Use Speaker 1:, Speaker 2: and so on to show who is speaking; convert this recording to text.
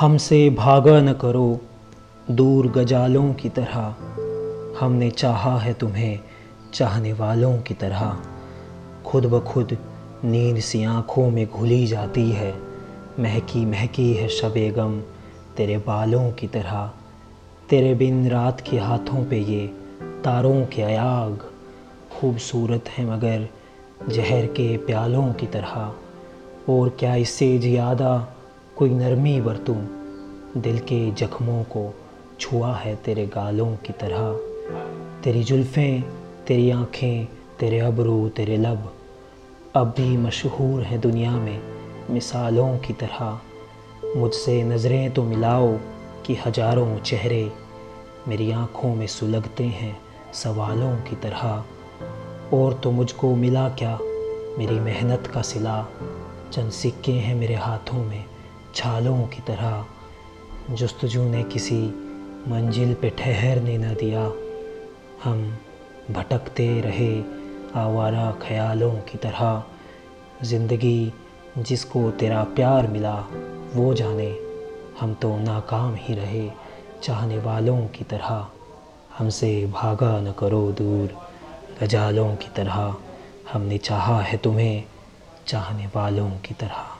Speaker 1: हमसे भागा न करो दूर गजालों की तरह। हमने चाहा है तुम्हें चाहने वालों की तरह। खुद ब खुद नींद सी आँखों में घुली जाती है। महकी महकी है शबे गम तेरे बालों की तरह। तेरे बिन रात के हाथों पे ये तारों के अयाग खूबसूरत है मगर जहर के प्यालों की तरह। और क्या इससे ज़्यादा कोई नरमी बरतूं, दिल के जख्मों को छुआ है तेरे गालों की तरह। तेरी जुल्फ़ें, तेरी आँखें, तेरे अबरू, तेरे लब, अब भी मशहूर हैं दुनिया में मिसालों की तरह। मुझसे नज़रें तो मिलाओ कि हज़ारों चेहरे मेरी आँखों में सुलगते हैं सवालों की तरह। और तो मुझको मिला क्या मेरी मेहनत का सिला? चंद सिक्के हैं मेरे हाथों में छालों की तरह जस्तजू ने किसी मंजिल पे ठहरने न दिया। हम भटकते रहे आवारा ख्यालों की तरह। ज़िंदगी जिसको तेरा प्यार मिला, वो जाने। हम तो नाकाम ही रहे चाहने वालों की तरह। हमसे भागा न करो दूर गजालों की तरह। हमने चाहा है तुम्हें चाहने वालों की तरह।